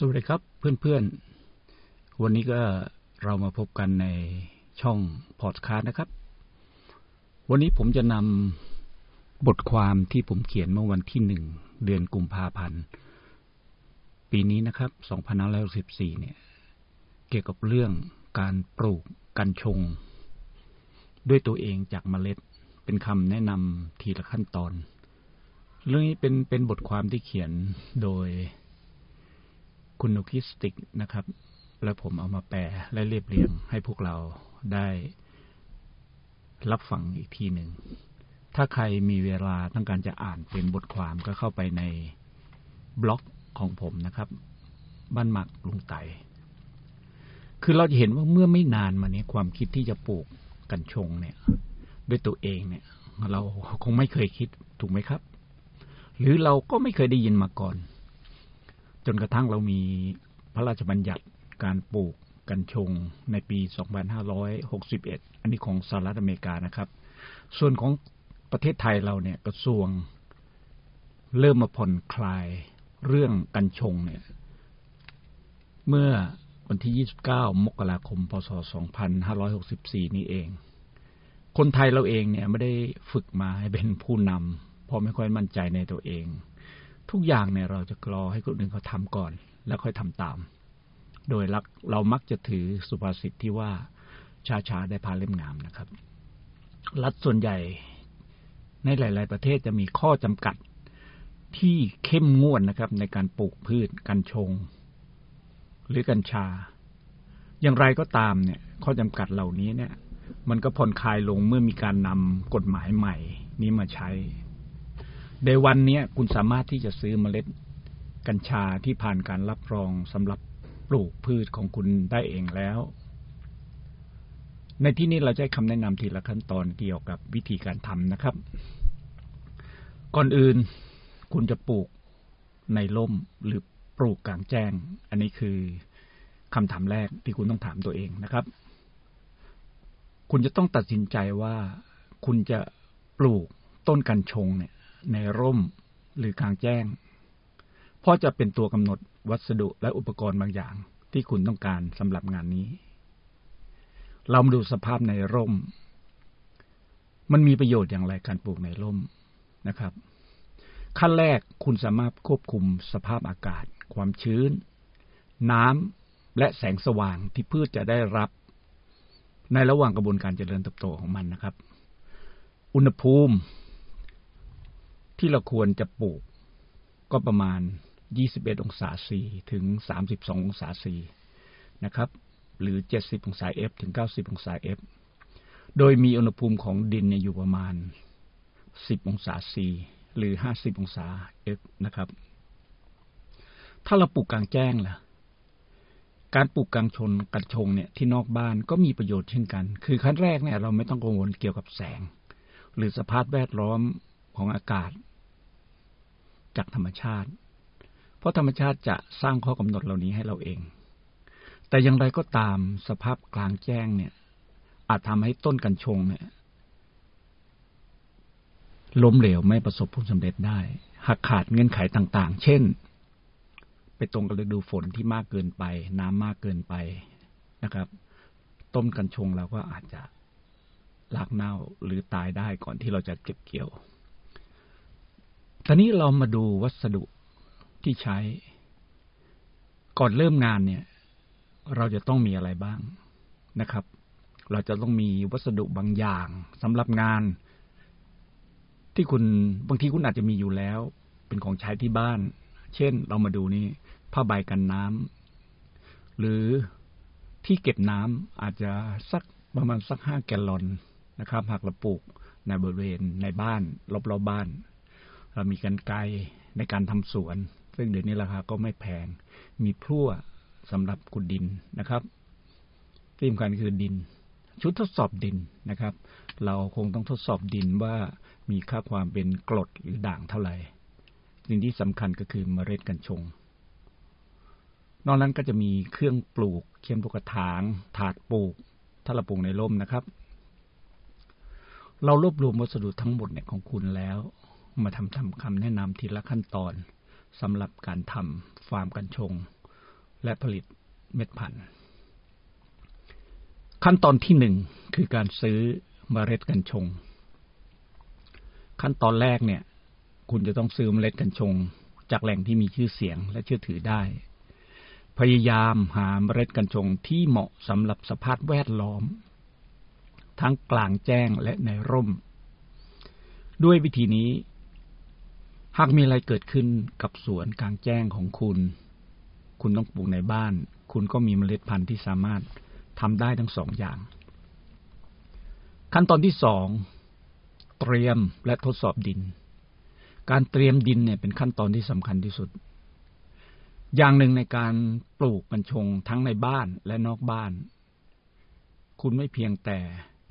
สวัสดีครับเพื่อนๆ วันนี้ก็เรามาพบกันในช่องพอดคาสต์นะครับ วันนี้ผมจะนำบทความที่ผมเขียนเมื่อวันที่หนึ่งเดือนกุมภาพันธ์ปีนี้นะครับ2514เนี่ย เกี่ยวกับเรื่องการปลูกกัญชง ด้วยตัวเองจากเมล็ด เป็นคำแนะนำทีละขั้นตอน เรื่องนี้เป็นเป็นบทความที่เขียนโดย คุณนุคิสติกนะครับ แล้วผมเอามาแปลและเรียบเรียงให้พวกเราได้รับฟังอีกทีหนึ่ง ถ้าใครมีเวลาต้องการจะอ่านเป็นบทความก็เข้าไปในบล็อกของผมนะครับ บ้านหมักลุงไต คือเราจะเห็นว่าเมื่อไม่นานมานี้ความคิดที่จะปลูกกัญชงเนี่ย ด้วยตัวเองเนี่ย เราคงไม่เคยคิดถูกไหมครับ หรือเราก็ไม่เคยได้ยินมาก่อน จนกระทั่งเรามีพระราชบัญญัติการปลูกกัญชงในปี 2561 อันนี้ของสหรัฐอเมริกานะครับ ส่วนของประเทศไทยเราเนี่ยกระทรวงเริ่มมาผ่อนคลายเรื่องกัญชงเนี่ยเมื่อวันที่ 29 มกราคม พศ 2564 นี้เอง คนไทยเราเองเนี่ยไม่ได้ฝึกมาให้เป็นผู้นำเพราะไม่ค่อยมั่นใจในตัวเอง ทุกอย่างเนี่ยเราจะรอให้คนอื่นเขาทำก่อน แล้วค่อยทำตาม โดยลักเรามักจะถือสุภาษิตที่ว่าช้าได้พาเล่มงามนะครับ รัฐส่วนใหญ่ในหลาย ๆ ประเทศจะมีข้อจำกัดที่เข้มงวดนะครับ ในการปลูกพืชกัญชง หรือกัญชา อย่างไรก็ตามเนี่ย ข้อจำกัดเหล่านี้เนี่ย มันก็ผ่อนคลายลงเมื่อมีการนำกฎหมายใหม่ นี้มาใช้ ในวันนี้คุณสามารถที่จะซื้อเมล็ดกัญชาที่ผ่านการรับรองสำหรับปลูกพืชของคุณได้เองแล้ว ในที่นี้เราจะให้คำแนะนำทีละขั้นตอนเกี่ยวกับวิธีการทำนะครับ ก่อนอื่นคุณจะปลูกในร่มหรือปลูกกลางแจ้ง อันนี้คือคำถามแรกที่คุณต้องถามตัวเองนะครับ คุณจะต้องตัดสินใจว่าคุณจะปลูกต้นกัญชงเนี่ย ในร่มหรือกลางแจ้งเพราะจะเป็นตัวกำหนดวัสดุและอุปกรณ์บางอย่างที่คุณต้องการสำหรับงานนี้ เรามาดูสภาพในร่ม มันมีประโยชน์อย่างไรการปลูกในร่มนะครับ ขั้นแรกคุณสามารถควบคุมสภาพอากาศ ความชื้น น้ำและแสงสว่างที่พืชจะได้รับ ในระหว่างกระบวนการเจริญเติบโตของมันนะครับ อุณหภูมิ ที่เราควรจะปลูก ก็ประมาณ 21 องศาซีถึง 32 องศาซีนะครับ หรือ 70 องศาเอฟถึง 90 องศาเอฟโดยมีอุณหภูมิของดินอยู่ประมาณ 10 องศาซีหรือ 50 องศาเอฟนะครับ ถ้าเราปลูกกลางแจ้งล่ะการปลูกกลางชนกัดชงเนี่ยที่นอกบ้านก็มีประโยชน์เช่นกัน คือขั้นแรกเนี่ยเราไม่ต้องกังวลเกี่ยวกับแสง หรือสภาพแวดล้อมของอากาศ จากธรรมชาติ เพราะธรรมชาติจะสร้างข้อกำหนดเหล่านี้ให้เราเอง แต่อย่างไรก็ตามสภาพกลางแจ้งเนี่ย อาจทำให้ต้นกัญชงเนี่ยล้มเหลวไม่ประสบผลสำเร็จได้หากขาดเงื่อนไขต่างๆ เช่น ไปตรงกับฤดูฝนที่มากเกินไป น้ำมากเกินไปนะครับ ต้นกัญชงเราก็อาจจะลากเน่าหรือตายได้ก่อนที่เราจะเก็บเกี่ยว ตอนนี้เรามาดูวัสดุที่ใช้ ก่อนเริ่มงานเนี่ย เราจะต้องมีอะไรบ้างนะครับ เราจะต้องมีวัสดุบางอย่างสำหรับงาน ที่คุณบางทีคุณอาจจะมีอยู่แล้ว เป็นของใช้ที่บ้าน เช่น เรามาดูนี่ผ้าใบกันน้ำหรือที่เก็บน้ำอาจจะสักประมาณสักห้าแกลลอนนะครับหากเราปลูกในบริเวณในบ้านรอบๆบบ้าน เรามีกันไกในการทำสวน ซึ่งเดี๋ยวนี้ราคาก็ไม่แพง มีพลั่วสำหรับขุดดินนะครับที่สำคัญคือดิน ชุดทดสอบดินนะครับ เราคงต้องทดสอบดินว่ามีค่าความเป็นกรดหรือด่างเท่าไหร่สิ่งที่สำคัญก็คือเมล็ดกัญชง นอกนั้นก็จะมีเครื่องปลูก เขียนปลูกกระถาง ถาดปลูกถ้าเราปลูกในร่มนะครับ เรารวบรวมวัสดุทั้งหมดเนี่ยของคุณแล้ว มาทำทำคำแนะนำทีละขั้นตอนสำหรับการทำฟาร์มกัญชง และผลิตเม็ดพันธุ์ ขั้นตอนที่หนึ่งคือการซื้อเมล็ดกัญชง ขั้นตอนแรกเนี่ย คุณจะต้องซื้อเมล็ดกัญชง จากแหล่งที่มีชื่อเสียงและเชื่อถือได้ พยายามหาเมล็ดกัญชงที่เหมาะสำหรับสภาพแวดล้อม ทั้งกลางแจ้งและในร่ม ด้วยวิธีนี้ หากมีอะไรเกิดขึ้นกับสวนกลางแจ้งของคุณ คุณต้องปลูกในบ้าน คุณก็มีเมล็ดพันธุ์ที่สามารถทำได้ทั้งสองอย่าง ขั้นตอนที่สองเตรียมและทดสอบดิน การเตรียมดินเนี่ยเป็นขั้นตอนที่สำคัญที่สุด อย่างหนึ่งในการปลูกกัญชงทั้งในบ้านและนอกบ้าน คุณไม่เพียงแต่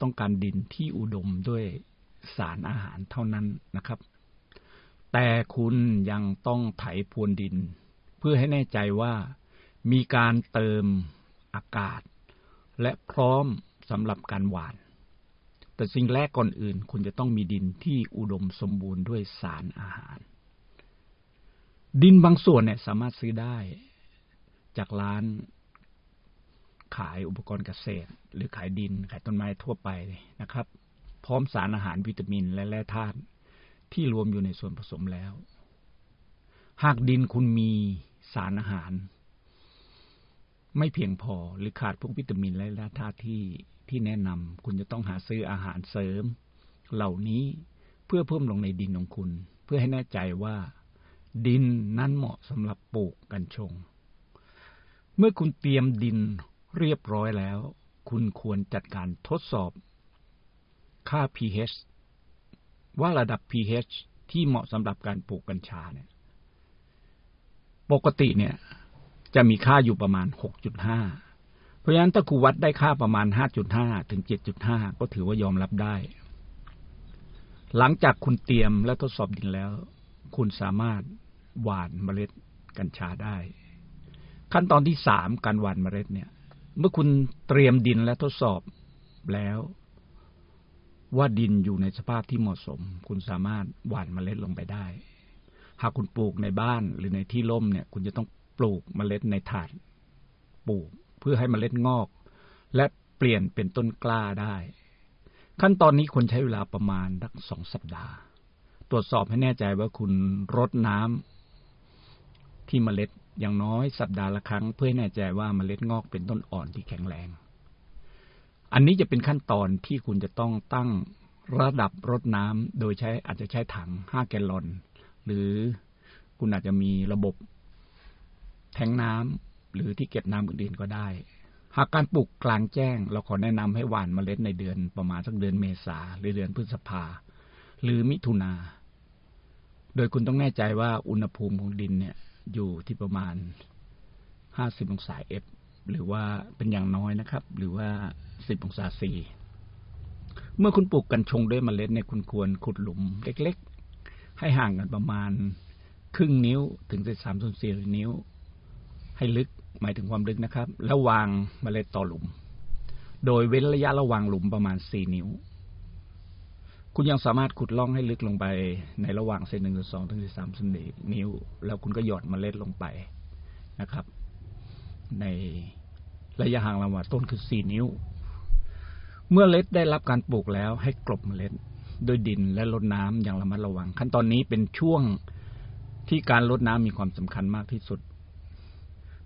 ต้องการดินที่อุดมด้วยสารอาหารเท่านั้นนะครับ แต่คุณยังต้องไถพรวนดิน เพื่อให้แน่ใจว่ามีการเติมอากาศ และพร้อมสำหรับการหว่าน แต่สิ่งแรกก่อนอื่น คุณจะต้องมีดินที่อุดมสมบูรณ์ด้วยสารอาหาร ดินบางส่วนเนี่ยสามารถซื้อได้ จากร้านขายอุปกรณ์เกษตร หรือขายดิน ขายต้นไม้ทั่วไปนะครับ พร้อมสารอาหารวิตามินและแร่ธาตุ ที่รวมอยู่ในส่วนผสมแล้ว หากดินคุณมีสารอาหาร ไม่เพียงพอหรือขาดพวกวิตามินและธาตุที่ที่แนะนำคุณจะต้องหาซื้ออาหารเสริม เหล่านี้เพื่อเพิ่มลงในดินของคุณ เพื่อให้แน่ใจว่า ดินนั้นเหมาะสำหรับปลูกกัญชง เมื่อคุณเตรียมดินเรียบร้อยแล้ว คุณควรจัดการทดสอบค่า pH ว่าระดับ pH ที่เหมาะสำหรับการปลูกกัญชาเนี่ย ปกติเนี่ย จะมีค่าอยู่ประมาณ 6.5 เพราะฉะนั้นถ้าครูวัดได้ค่าประมาณ 5.5 ถึง 7.5 ก็ถือว่ายอมรับได้ หลังจากคุณเตรียมและทดสอบดินแล้ว คุณสามารถหว่านเมล็ดกัญชาได้ ขั้นตอนที่สามการหว่านเมล็ดเนี่ย เมื่อคุณเตรียมดินและทดสอบแล้ว ว่าดินอยู่ในสภาพที่เหมาะสม คุณสามารถหว่านเมล็ดลงไปได้ หากคุณปลูกในบ้านหรือในที่ร่มเนี่ย คุณจะต้องปลูกเมล็ดในถาดปลูกเพื่อให้เมล็ดงอก และเปลี่ยนเป็นต้นกล้าได้ ขั้นตอนนี้ควรใช้เวลาประมาณสักสองสัปดาห์ ตรวจสอบให้แน่ใจว่าคุณรดน้ำที่เมล็ดอย่างน้อยสัปดาห์ละครั้ง เพื่อให้แน่ใจว่าเมล็ดงอกเป็นต้นอ่อนที่แข็งแรง อันนี้จะเป็นขั้นตอนที่คุณจะต้องตั้งระดับรดน้ำโดยใช้อาจจะใช้ถังห้าแกลลอน หรือคุณอาจจะมีระบบ แทงน้ำหรือที่เก็บน้ำอื่นๆก็ได้ หากการปลูกกลางแจ้ง เราขอแนะนำให้หว่านเมล็ดในเดือนประมาณสักเดือนเมษาหรือเดือนพฤษภา หรือมิถุนา โดยคุณต้องแน่ใจว่าอุณหภูมิของดินเนี่ยอยู่ที่ประมาณ 50 องศาเอฟ หรือว่าเป็นอย่างน้อยนะครับ หรือว่า10องศาซีเมื่อคุณปลูกกัญชงด้วยเมล็ดเนี่ยคุณควรขุดหลุมเล็กๆ ให้ห่างกันประมาณครึ่งนิ้วถึงสิบสามส่วนสี่นิ้ว ให้ลึกหมายถึงความลึกนะครับ แล้ววางเมล็ดต่อหลุม โดยเว้นระยะระหว่างหลุมประมาณสี่นิ้ว คุณยังสามารถขุดล่องให้ลึกลงไปในระหว่างเซนหนึ่งสองถึงสามเซนนิ้ว แล้วคุณก็หยอดเมล็ดลงไปนะครับ ใน ระยะห่างระหว่างต้นคือสี่นิ้ว เมื่อเล็ดได้รับการปลูกแล้วให้กลบเมล็ดด้วยดินและรดน้ำอย่างระมัดระวัง ขั้นตอนนี้เป็นช่วงที่การรดน้ำมีความสำคัญมากที่สุด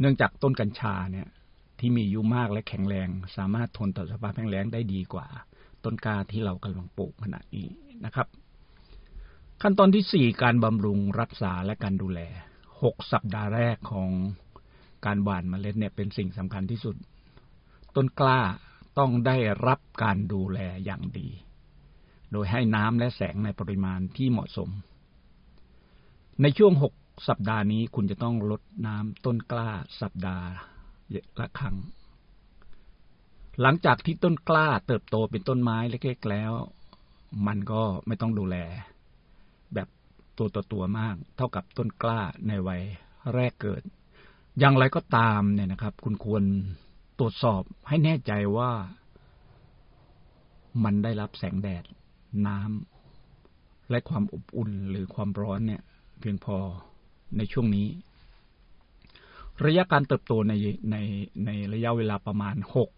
เนื่องจากต้นกัญชาเนี่ย ที่มีอายุมากและแข็งแรง สามารถทนต่อสภาพแห้งแล้งได้ดีกว่า ต้นกาที่เรากำลังปลูกขณะนี้นะครับ ขั้นตอนที่สี่การบำรุงรักษาและการดูแลหกสัปดาห์แรกของ การหว่านเมล็ดเนี่ยเป็นสิ่งสำคัญที่สุด ต้นกล้าต้องได้รับการดูแลอย่างดี โดยให้น้ำและแสงในปริมาณที่เหมาะสม ในช่วงหกสัปดาห์นี้คุณจะต้องลดน้ำต้นกล้าสัปดาห์ละครั้ง หลังจากที่ต้นกล้าเติบโตเป็นต้นไม้เล็กๆแล้ว มันก็ไม่ต้องดูแล แบบตัวต่อตัวมาก เท่ากับต้นกล้าในวัยแรกเกิด อย่างไรก็ตามเนี่ยนะครับ คุณควรตรวจสอบให้แน่ใจว่ามันได้รับแสงแดด น้ำและความอบอุ่นหรือความร้อนเนี่ย เพียงพอในช่วงนี้ ระยะการเติบโตในในในระยะเวลาประมาณหก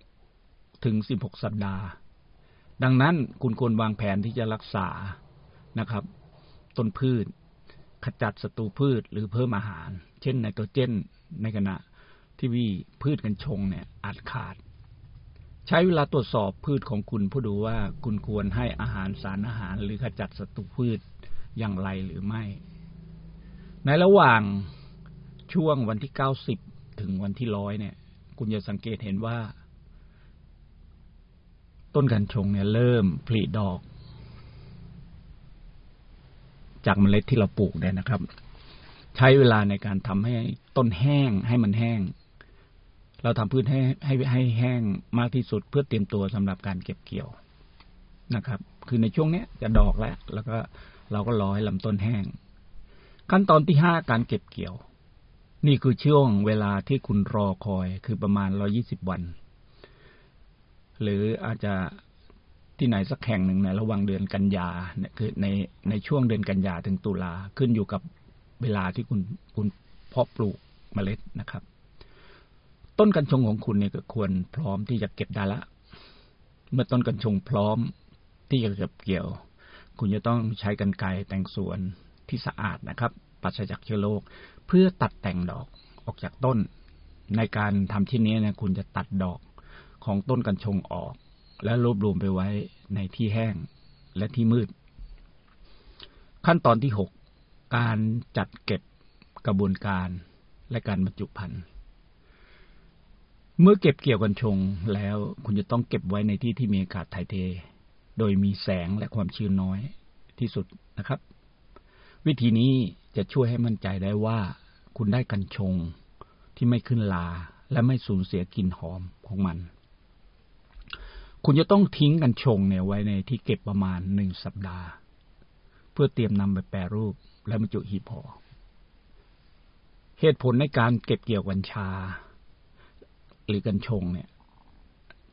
ถึงสิบหกสัปดาห์ ดังนั้นคุณควรวางแผนที่จะรักษานะครับ ต้นพืช ขจัดศัตรูพืชหรือเพิ่มอาหาร เช่นไนโตรเจน ในขณะที่วีพืชกัญชงเนี่ยอาจขาด ใช้เวลาตรวจสอบพืชของคุณเพื่อดูว่าคุณควรให้อาหารสารอาหาร หรือขจัดศัตรูพืชอย่างไรหรือไม่ ในระหว่างช่วงวันที่เก้าสิบถึงวันที่ร้อยเนี่ย คุณจะสังเกตเห็นว่า ต้นกัญชงเนี่ยเริ่มผลิดอก จากเมล็ดที่เราปลูกเนี่ยนะครับ ใช้เวลาในการทำให้ต้นแห้งให้มันแห้ง เราทำพืชให้ให้ให้แห้งมากที่สุดเพื่อเตรียมตัวสำหรับการเก็บเกี่ยวนะครับ คือในช่วงนี้จะดอกแล้ว แล้วก็เราก็รอให้ลำต้นแห้ง ขั้นตอนที่ห้าการเก็บเกี่ยว นี่คือช่วงเวลาที่คุณรอคอยคือประมาณร้อยี่สิบวัน หรืออาจจะ ที่ไหนสักแห่งหนึ่งในระหว่างเดือนกันยาเนี่ยคือในในช่วงเดือนกันยาถึงตุลาขึ้นอยู่กับเวลาที่คุณคุณเพาะปลูกเมล็ดนะครับ ต้นกัญชงของคุณเนี่ยก็ควรพร้อมที่จะเก็บได้ละ เมื่อต้นกัญชงพร้อมที่จะเก็บเกี่ยว คุณจะต้องใช้กันไกรแต่งสวนที่สะอาดนะครับปัสจากเชื้อโรคเพื่อตัดแต่งดอกออกจากต้น ในการทำที่นี้เนี่ยคุณจะตัดดอกของต้นกัญชงออก และรวบรวมไปไว้ในที่แห้งและที่มืด ขั้นตอนที่หกการจัดเก็บกระบวนการและการบรรจุภัณฑ์เมื่อเก็บเกี่ยวกัญชงแล้วคุณจะต้องเก็บไว้ในที่ที่มีอากาศถ่ายเท โดยมีแสงและความชื้นน้อยที่สุดนะครับ วิธีนี้จะช่วยให้มั่นใจได้ว่า คุณได้กัญชงที่ไม่ขึ้นลาและไม่สูญเสียกลิ่นหอมของมัน คุณจะต้องทิ้งกัญชงเนี่ยไว้ในที่เก็บประมาณหนึ่งสัปดาห์ เพื่อเตรียมนำไปแปรรูปและบรรจุหีบห่อเหตุผลในการเก็บเกี่ยวกัญชา หรือกัญชงเนี่ย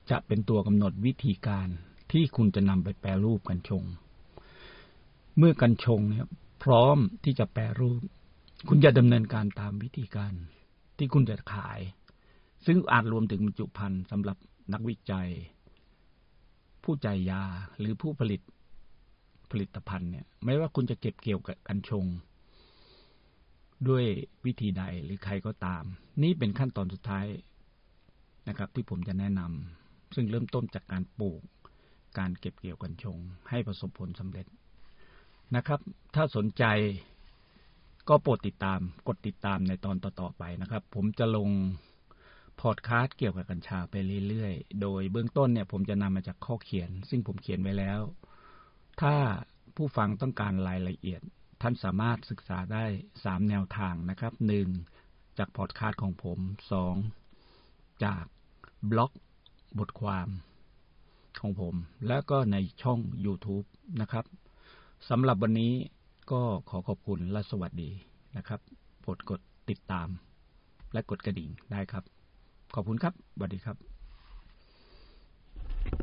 จะเป็นตัวกำหนดวิธีการที่คุณจะนำไปแปรรูปกัญชง เมื่อกัญชงเนี่ยพร้อมที่จะแปรรูป คุณจะดำเนินการตามวิธีการที่คุณจะขาย ซึ่งอาจรวมถึงบรรจุภัณฑ์สำหรับนักวิจัย ผู้จ่ายยาหรือผู้ผลิตผลิตภัณฑ์เนี่ย ไม่ว่าคุณจะเก็บเกี่ยวกับกัญชง ด้วยวิธีใดหรือใครก็ตาม นี่เป็นขั้นตอนสุดท้ายนะครับ ที่ผมจะแนะนำซึ่งเริ่มต้นจากการปลูก การเก็บเกี่ยวกัญชง ให้ประสบผลสำเร็จนะครับ ถ้าสนใจก็โปรดติดตาม กดติดตามในตอนต่อๆไปนะครับ ผมจะลง พอดคาสต์เกี่ยวกับกัญชาไปเรื่อยๆ โดยเบื้องต้นเนี่ยผมจะนำมาจากข้อเขียน ซึ่งผมเขียนไว้แล้ว ถ้าผู้ฟังต้องการรายละเอียด ท่านสามารถศึกษาได้สามแนวทางนะครับหนึ่งจากพอดคาสต์ของผมสองจากบล็อกบทความของผม แล้วก็ในช่อง YouTube นะครับสำหรับวันนี้ก็ขอขอบคุณและสวัสดีนะครับกดกดติดตามและกดกระดิ่งได้ครับ ขอบคุณครับสวัสดีครับ